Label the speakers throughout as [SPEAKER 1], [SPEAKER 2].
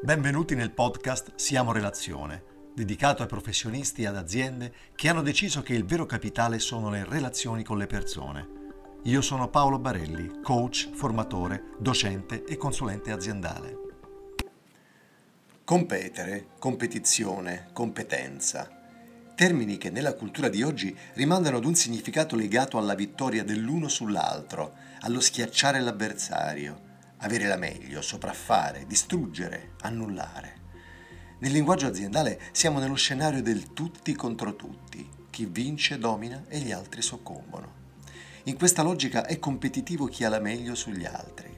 [SPEAKER 1] Benvenuti nel podcast Siamo Relazione, dedicato ai professionisti e ad aziende che hanno deciso che il vero capitale sono le relazioni con le persone. Io sono Paolo Barelli, coach, formatore, docente e consulente aziendale.
[SPEAKER 2] Competere, competizione, competenza. Termini che nella cultura di oggi rimandano ad un significato legato alla vittoria dell'uno sull'altro, allo schiacciare l'avversario, avere la meglio, sopraffare, distruggere, annullare. Nel linguaggio aziendale siamo nello scenario del tutti contro tutti. Chi vince domina e gli altri soccombono. In questa logica è competitivo chi ha la meglio sugli altri.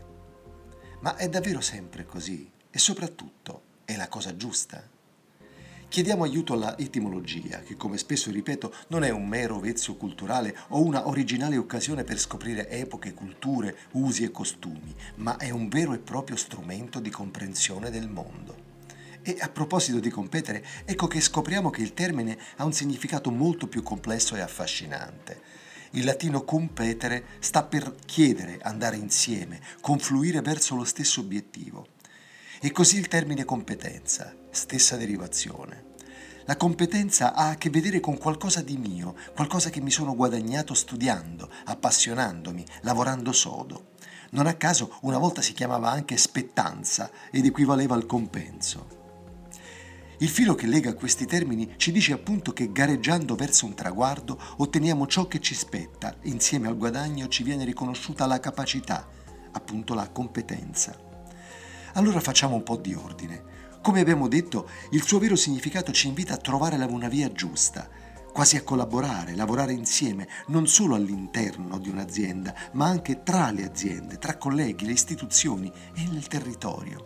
[SPEAKER 2] Ma è davvero sempre così? E soprattutto, è la cosa giusta? Chiediamo aiuto alla etimologia, che come spesso ripeto non è un mero vezzo culturale o una originale occasione per scoprire epoche, culture, usi e costumi, ma è un vero e proprio strumento di comprensione del mondo. E a proposito di competere, ecco che scopriamo che il termine ha un significato molto più complesso e affascinante. Il latino competere sta per chiedere, andare insieme, confluire verso lo stesso obiettivo. E così il termine competenza, stessa derivazione. La competenza ha a che vedere con qualcosa di mio, qualcosa che mi sono guadagnato studiando, appassionandomi, lavorando sodo. Non a caso una volta si chiamava anche spettanza ed equivaleva al compenso. Il filo che lega questi termini ci dice appunto che gareggiando verso un traguardo otteniamo ciò che ci spetta insieme al guadagno ci viene riconosciuta la capacità, appunto la competenza. Allora facciamo un po' di ordine. Come abbiamo detto, il suo vero significato ci invita a trovare una via giusta, quasi a collaborare, lavorare insieme, non solo all'interno di un'azienda, ma anche tra le aziende, tra colleghi, le istituzioni e nel territorio.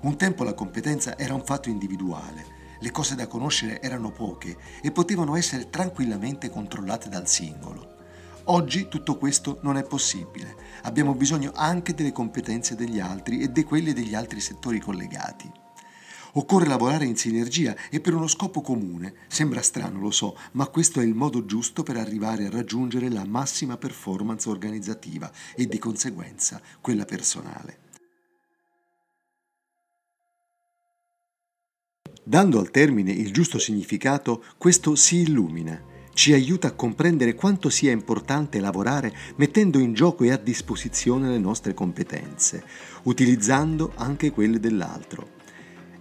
[SPEAKER 2] Un tempo la competenza era un fatto individuale, le cose da conoscere erano poche e potevano essere tranquillamente controllate dal singolo. Oggi tutto questo non è possibile. Abbiamo bisogno anche delle competenze degli altri e di quelle degli altri settori collegati. Occorre lavorare in sinergia e per uno scopo comune. Sembra strano, lo so, ma questo è il modo giusto per arrivare a raggiungere la massima performance organizzativa e di conseguenza quella personale. Dando al termine il giusto significato, questo si illumina ci aiuta a comprendere quanto sia importante lavorare mettendo in gioco e a disposizione le nostre competenze, utilizzando anche quelle dell'altro.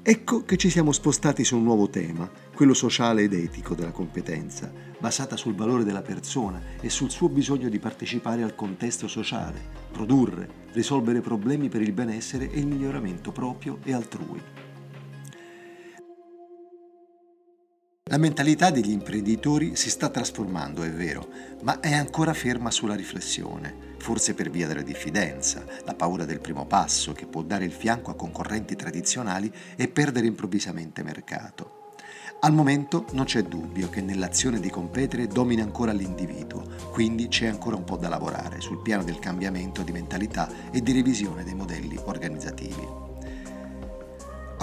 [SPEAKER 2] Ecco che ci siamo spostati su un nuovo tema, quello sociale ed etico della competenza, basata sul valore della persona e sul suo bisogno di partecipare al contesto sociale, produrre, risolvere problemi per il benessere e il miglioramento proprio e altrui. La mentalità degli imprenditori si sta trasformando, è vero, ma è ancora ferma sulla riflessione, forse per via della diffidenza, la paura del primo passo che può dare il fianco a concorrenti tradizionali e perdere improvvisamente mercato. Al momento non c'è dubbio che nell'azione di competere domina ancora l'individuo, quindi c'è ancora un po' da lavorare sul piano del cambiamento di mentalità e di revisione dei modelli organizzativi.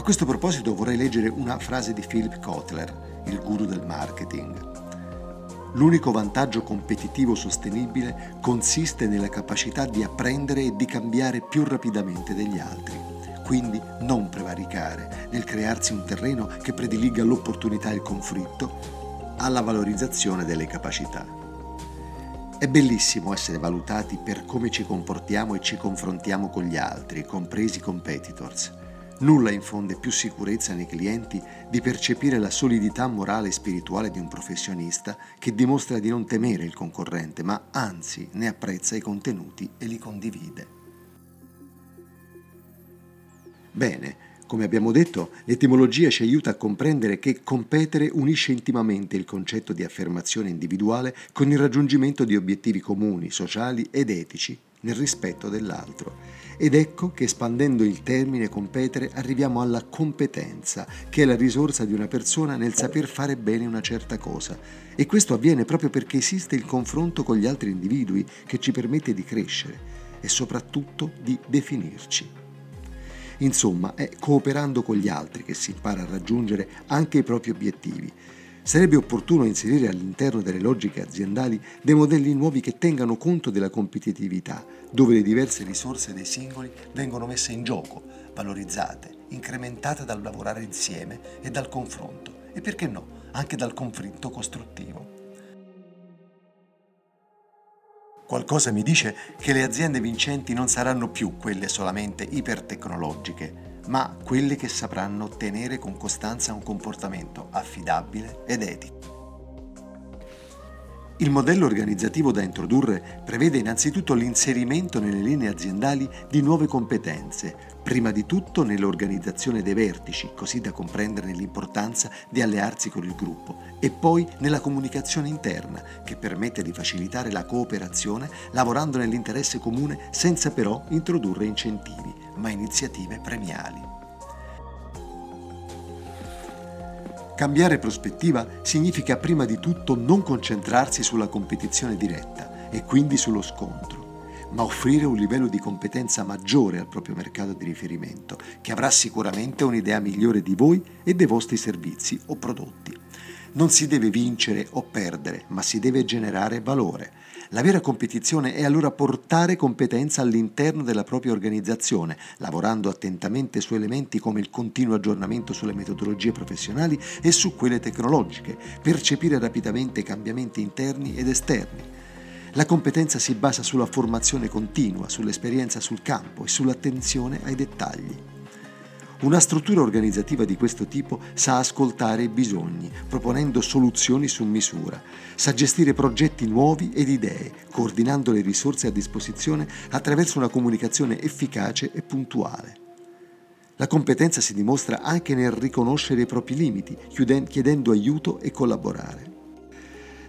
[SPEAKER 2] Questo proposito vorrei leggere una frase di Philip Kotler, il guru del marketing. L'unico vantaggio competitivo sostenibile consiste nella capacità di apprendere e di cambiare più rapidamente degli altri, quindi non prevaricare nel crearsi un terreno che prediliga l'opportunità e il conflitto alla valorizzazione delle capacità. È bellissimo essere valutati per come ci comportiamo e ci confrontiamo con gli altri, compresi i competitors Nulla infonde più sicurezza nei clienti di percepire la solidità morale e spirituale di un professionista che dimostra di non temere il concorrente, ma anzi ne apprezza i contenuti e li condivide. Bene, come abbiamo detto, l'etimologia ci aiuta a comprendere che competere unisce intimamente il concetto di affermazione individuale con il raggiungimento di obiettivi comuni, sociali ed etici nel rispetto dell'altro. Ed ecco che espandendo il termine competere arriviamo alla competenza, che è la risorsa di una persona nel saper fare bene una certa cosa. E questo avviene proprio perché esiste il confronto con gli altri individui che ci permette di crescere e soprattutto di definirci. Insomma, è cooperando con gli altri che si impara a raggiungere anche i propri obiettivi. Sarebbe opportuno inserire all'interno delle logiche aziendali dei modelli nuovi che tengano conto della competitività, dove le diverse risorse dei singoli vengono messe in gioco, valorizzate, incrementate dal lavorare insieme e dal confronto e perché no, anche dal conflitto costruttivo. Qualcosa mi dice che le aziende vincenti non saranno più quelle solamente ipertecnologiche, ma quelle che sapranno tenere con costanza un comportamento affidabile ed etico. Il modello organizzativo da introdurre prevede innanzitutto l'inserimento nelle linee aziendali di nuove competenze, prima di tutto nell'organizzazione dei vertici, così da comprenderne l'importanza di allearsi con il gruppo, e poi nella comunicazione interna, che permette di facilitare la cooperazione lavorando nell'interesse comune senza però introdurre incentivi, ma iniziative premiali. Cambiare prospettiva significa prima di tutto non concentrarsi sulla competizione diretta e quindi sullo scontro, ma offrire un livello di competenza maggiore al proprio mercato di riferimento, che avrà sicuramente un'idea migliore di voi e dei vostri servizi o prodotti. Non si deve vincere o perdere, ma si deve generare valore. La vera competizione è allora portare competenza all'interno della propria organizzazione, lavorando attentamente su elementi come il continuo aggiornamento sulle metodologie professionali e su quelle tecnologiche, percepire rapidamente cambiamenti interni ed esterni. La competenza si basa sulla formazione continua, sull'esperienza sul campo e sull'attenzione ai dettagli. Una struttura organizzativa di questo tipo sa ascoltare i bisogni, proponendo soluzioni su misura, sa gestire progetti nuovi ed idee, coordinando le risorse a disposizione attraverso una comunicazione efficace e puntuale. La competenza si dimostra anche nel riconoscere i propri limiti, chiedendo aiuto e collaborare.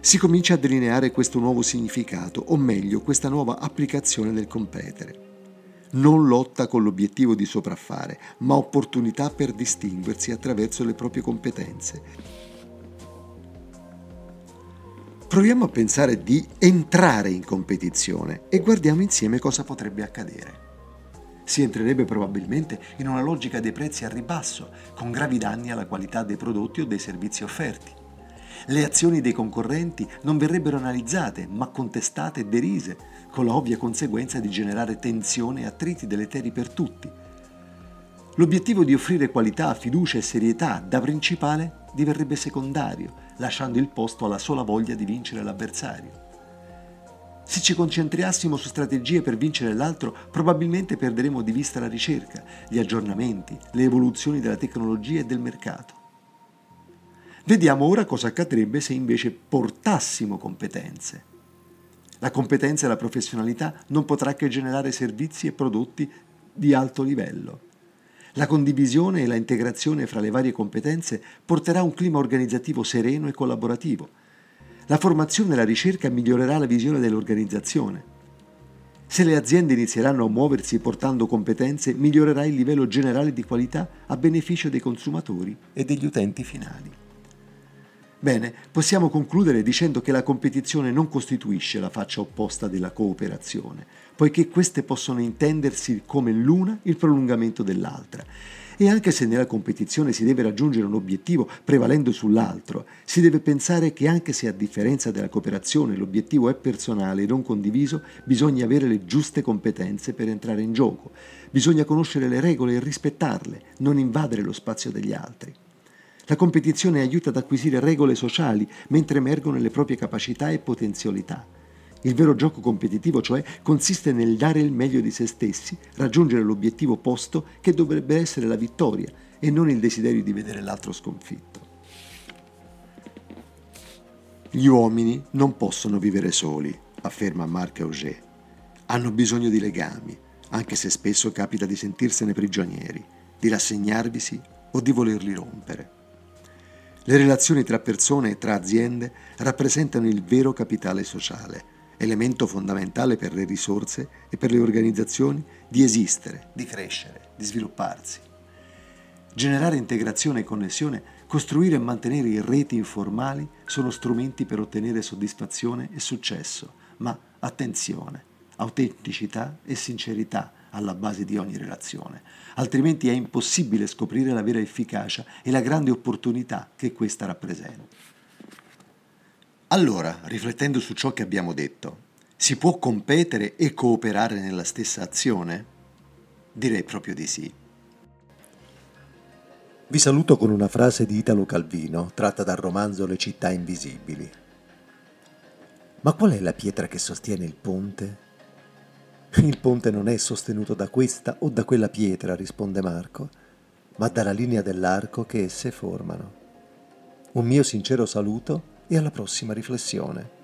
[SPEAKER 2] Si comincia a delineare questo nuovo significato, o meglio, questa nuova applicazione del competere non lotta con l'obiettivo di sopraffare, ma opportunità per distinguersi attraverso le proprie competenze. Proviamo a pensare di entrare in competizione e guardiamo insieme cosa potrebbe accadere. Si entrerebbe probabilmente in una logica dei prezzi a ribasso, con gravi danni alla qualità dei prodotti o dei servizi offerti. Le azioni dei concorrenti non verrebbero analizzate, ma contestate e derise, con la ovvia conseguenza di generare tensione e attriti deleteri per tutti. L'obiettivo di offrire qualità, fiducia e serietà da principale diverrebbe secondario, lasciando il posto alla sola voglia di vincere l'avversario. Se ci concentrassimo su strategie per vincere l'altro, probabilmente perderemo di vista la ricerca, gli aggiornamenti, le evoluzioni della tecnologia e del mercato. Vediamo ora cosa accadrebbe se invece portassimo competenze. La competenza e la professionalità non potrà che generare servizi e prodotti di alto livello. La condivisione e la integrazione fra le varie competenze porterà un clima organizzativo sereno e collaborativo. La formazione e la ricerca migliorerà la visione dell'organizzazione. Se le aziende inizieranno a muoversi portando competenze, migliorerà il livello generale di qualità a beneficio dei consumatori e degli utenti finali. Bene, possiamo concludere dicendo che la competizione non costituisce la faccia opposta della cooperazione, poiché queste possono intendersi come l'una il prolungamento dell'altra. E anche se nella competizione si deve raggiungere un obiettivo prevalendo sull'altro, si deve pensare che anche se a differenza della cooperazione l'obiettivo è personale e non condiviso, bisogna avere le giuste competenze per entrare in gioco. Bisogna conoscere le regole e rispettarle, non invadere lo spazio degli altri. La competizione aiuta ad acquisire regole sociali mentre emergono le proprie capacità e potenzialità. Il vero gioco competitivo, cioè, consiste nel dare il meglio di se stessi, raggiungere l'obiettivo posto che dovrebbe essere la vittoria e non il desiderio di vedere l'altro sconfitto. Gli uomini non possono vivere soli, afferma Marc Auger. Hanno bisogno di legami, anche se spesso capita di sentirsene prigionieri, di rassegnarvisi o di volerli rompere. Le relazioni tra persone e tra aziende rappresentano il vero capitale sociale, elemento fondamentale per le risorse e per le organizzazioni di esistere, di crescere, di svilupparsi. Generare integrazione e connessione, costruire e mantenere reti informali sono strumenti per ottenere soddisfazione e successo, ma attenzione, autenticità e sincerità alla base di ogni relazione, altrimenti è impossibile scoprire la vera efficacia e la grande opportunità che questa rappresenta. Allora, riflettendo su ciò che abbiamo detto, si può competere e cooperare nella stessa azione? Direi proprio di sì.
[SPEAKER 1] Vi saluto con una frase di Italo Calvino tratta dal romanzo Le città invisibili. Ma qual è la pietra che sostiene il ponte? Il ponte non è sostenuto da questa o da quella pietra, risponde Marco, ma dalla linea dell'arco che esse formano. Un mio sincero saluto e alla prossima riflessione.